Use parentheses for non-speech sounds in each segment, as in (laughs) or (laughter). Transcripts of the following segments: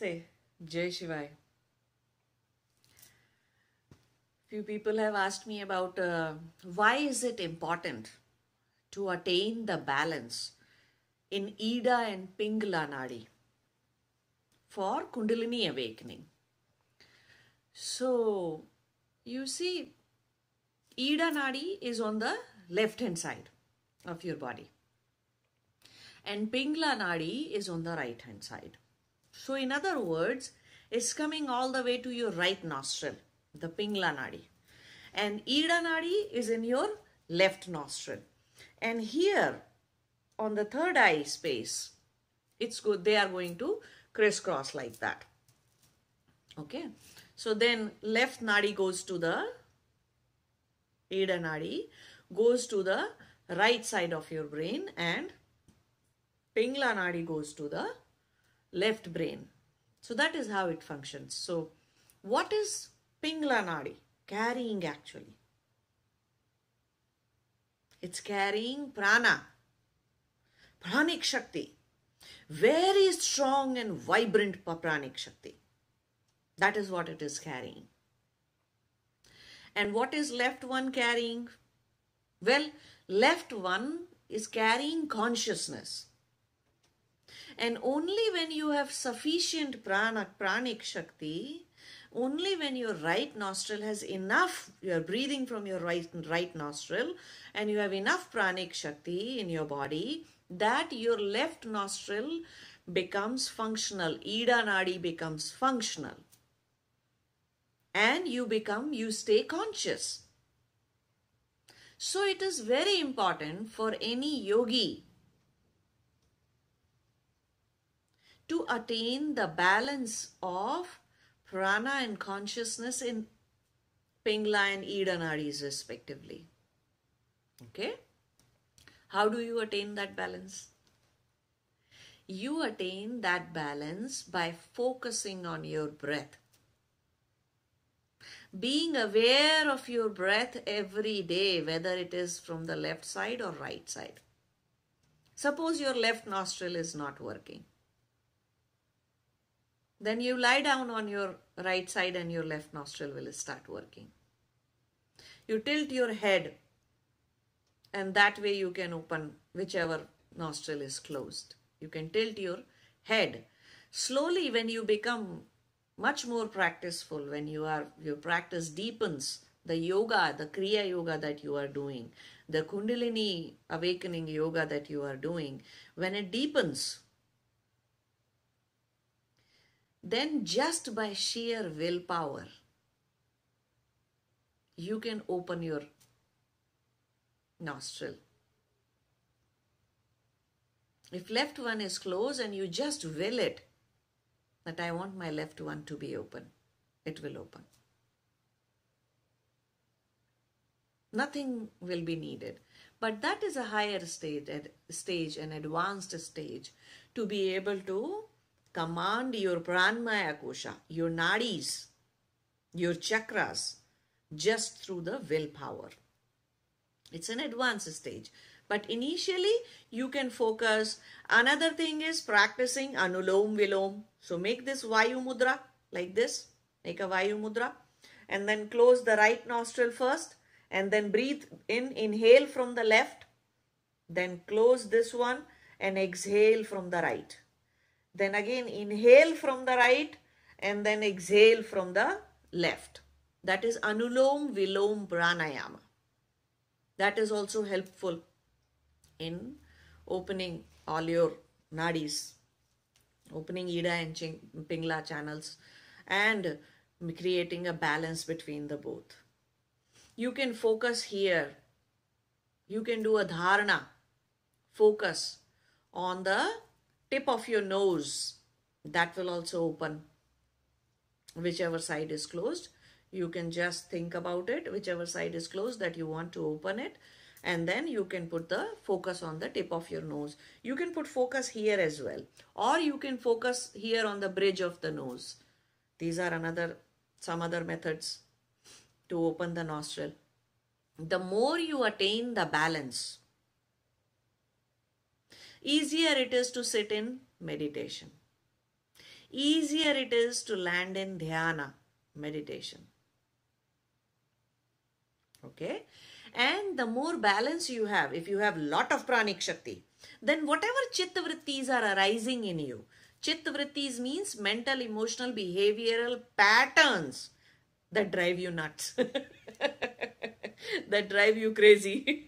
Namaste. Jai Shivai. Few people have asked me about uh, why is it important to attain the balance in Ida and Pingla Nadi for Kundalini awakening. So, you see, Ida Nadi is on the left hand side of your body, and Pingla Nadi is on the right hand side. So, in other words, it's coming all the way to your right nostril, the Pingla Nadi, and Ida Nadi is in your left nostril. And here on the third eye space, it's good, they are going to crisscross like that. Okay, so then left nadi goes to the Ida nadi, goes to the right side of your brain, and Pingla nadi goes to the left brain. So that is how it functions. So, what is Pingla nadi carrying actually? It's carrying prana, pranic shakti, very strong and vibrant pranic shakti. That is what it is carrying. And what is left one carrying? Well, left one is carrying consciousness. And only when you have sufficient prana, pranic shakti, only when your right nostril has enough, you are breathing from your right, right nostril, and you have enough pranic shakti in your body, that your left nostril becomes functional. Ida Nadi becomes functional. And you become, you stay conscious. So it is very important for any yogi to attain the balance of prana and consciousness in Pingla and Ida nadis respectively. Okay? How do you attain that balance? You attain that balance by focusing on your breath. Being aware of your breath every day, whether it is from the left side or right side. Suppose your left nostril is not working. Then you lie down on your right side and your left nostril will start working. You tilt your head and that way you can open whichever nostril is closed. You can tilt your head. Slowly when you become much more practiceful, when you are your practice deepens, the yoga, the Kriya yoga that you are doing, the Kundalini awakening yoga that you are doing, when it deepens, then just by sheer willpower, you can open your nostril. If left one is closed and you just will it, that I want my left one to be open, it will open. Nothing will be needed. But that is a higher state, stage, an advanced stage, to be able to command your pranmaya kosha, your nadis, your chakras, just through the willpower. It's an advanced stage. But initially, you can focus. Another thing is practicing anulom vilom. So make this Vayu Mudra like this. Make a Vayu Mudra. And then close the right nostril first. And then breathe in. Inhale from the left. Then close this one and exhale from the right. Then again inhale from the right and then exhale from the left. That is Anulom Vilom Pranayama. That is also helpful in opening all your nadis, opening Ida and Pingla channels and creating a balance between the both. You can focus here. You can do a dharana, focus on the tip of your nose. That will also open. Whichever side is closed you can just think about it whichever side is closed that you want to open it and then you can put the focus on the tip of your nose. You can put focus here as well or you can focus here on the bridge of the nose. These are another some other methods to open the nostril. The more you attain the balance easier it is to sit in meditation easier it is to land in dhyana, meditation. Okay? And the more balance you have, if you have lot of pranic shakti, then whatever chitta vrittis are arising in you, chitta vrittis means mental, emotional, behavioral patterns that drive you nuts, (laughs) that drive you crazy. (laughs)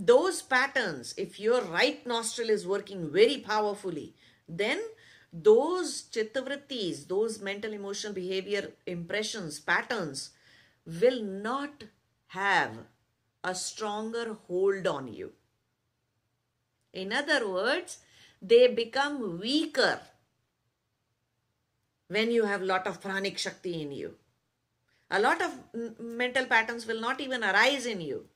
Those patterns, if your right nostril is working very powerfully, then those chittavrittis, those mental, emotional, behavior impressions, patterns will not have a stronger hold on you. In other words, they become weaker when you have lot of pranic shakti in you. A lot of mental patterns will not even arise in you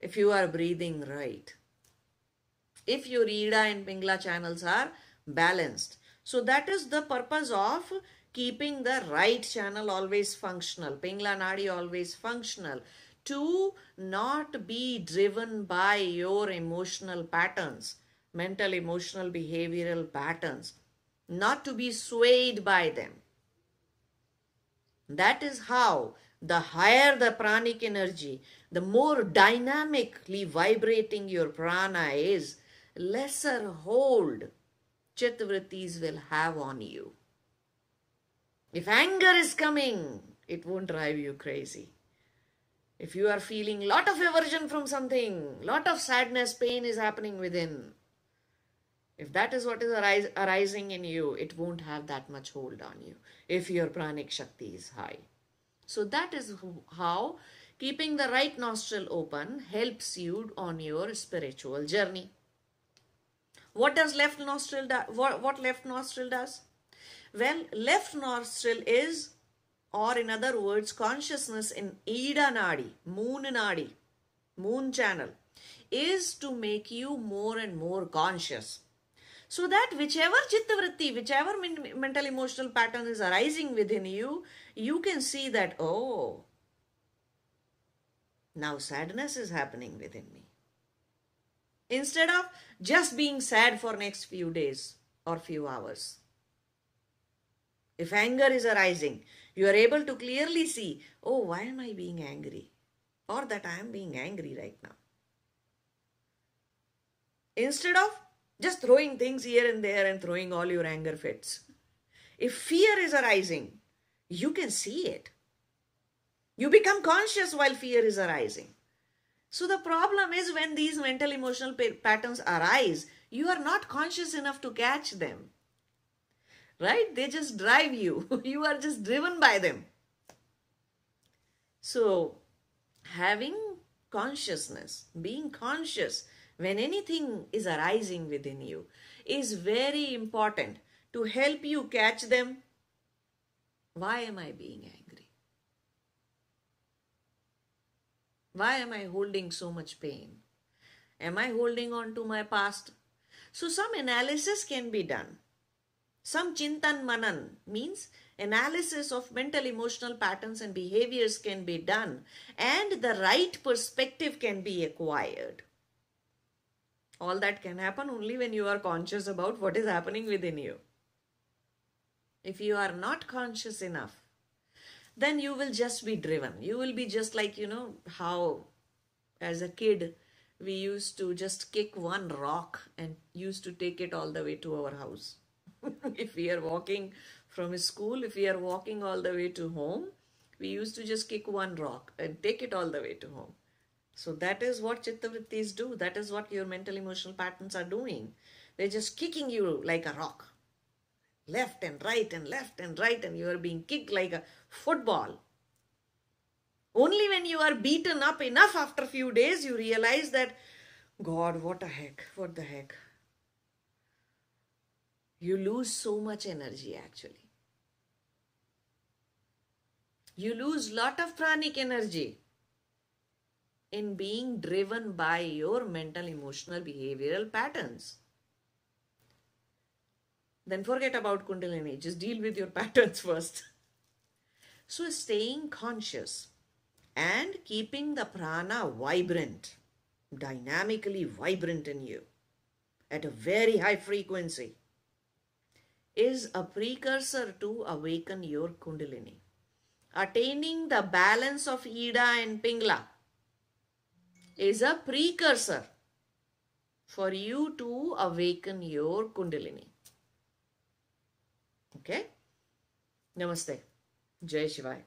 if you are breathing right. If your Ida and Pingala channels are balanced. So that is the purpose of keeping the right channel always functional, Pingala Nadi always functional, to not be driven by your emotional patterns, mental, emotional, behavioral patterns, not to be swayed by them. That is how the higher the pranic energy, the more dynamically vibrating your prana is, lesser hold chittavrittis will have on you. If anger is coming, it won't drive you crazy. If you are feeling lot of aversion from something, lot of sadness, pain is happening within, if that is what is arising in you, it won't have that much hold on you if your pranic shakti is high. So that is how keeping the right nostril open helps you on your spiritual journey. What does left nostril do? What, what left nostril does? Well, left nostril is, or in other words, consciousness in Ida Nadi, Moon Nadi, Moon channel, is to make you more and more conscious. So that whichever chitta vritti, whichever mental emotional pattern is arising within you, you can see that, oh, now sadness is happening within me. Instead of just being sad for next few days or few hours. If anger is arising, you are able to clearly see, oh, why am I being angry? Or that I am being angry right now. Instead of just throwing things here and there and throwing all your anger fits. If fear is arising, you can see it. You become conscious while fear is arising. So the problem is when these mental emotional patterns arise, you are not conscious enough to catch them. Right? They just drive you. (laughs) you are just driven by them. So having consciousness, being conscious when anything is arising within you is very important to help you catch them. Why am I being angry? Why am I holding so much pain? Am I holding on to my past? So some analysis can be done. Some chintan manan means analysis of mental emotional patterns and behaviors can be done and the right perspective can be acquired. All that can happen only when you are conscious about what is happening within you. If you are not conscious enough, then you will just be driven. You will be just like, you know, how as a kid we used to just kick one rock and used to take it all the way to our house. (laughs) if we are walking from school, if we are walking all the way to home, we used to just kick one rock and take it all the way to home. So that is what chittavrittis do. That is what your mental emotional patterns are doing. They're just kicking you like a rock left and right and left and right and you are being kicked like a football. Only when you are beaten up enough after a few days you realize that God, what a heck, what the heck. You lose so much energy actually. You lose lot of pranic energy in being driven by your mental, emotional, behavioral patterns. Then forget about Kundalini. Just deal with your (laughs) patterns first. So, staying conscious and keeping the prana vibrant, dynamically vibrant in you at a very high frequency is a precursor to awaken your Kundalini. Attaining the balance of Ida and Pingla is a precursor for you to awaken your Kundalini. Okay? Namaste. Jai Shivaya.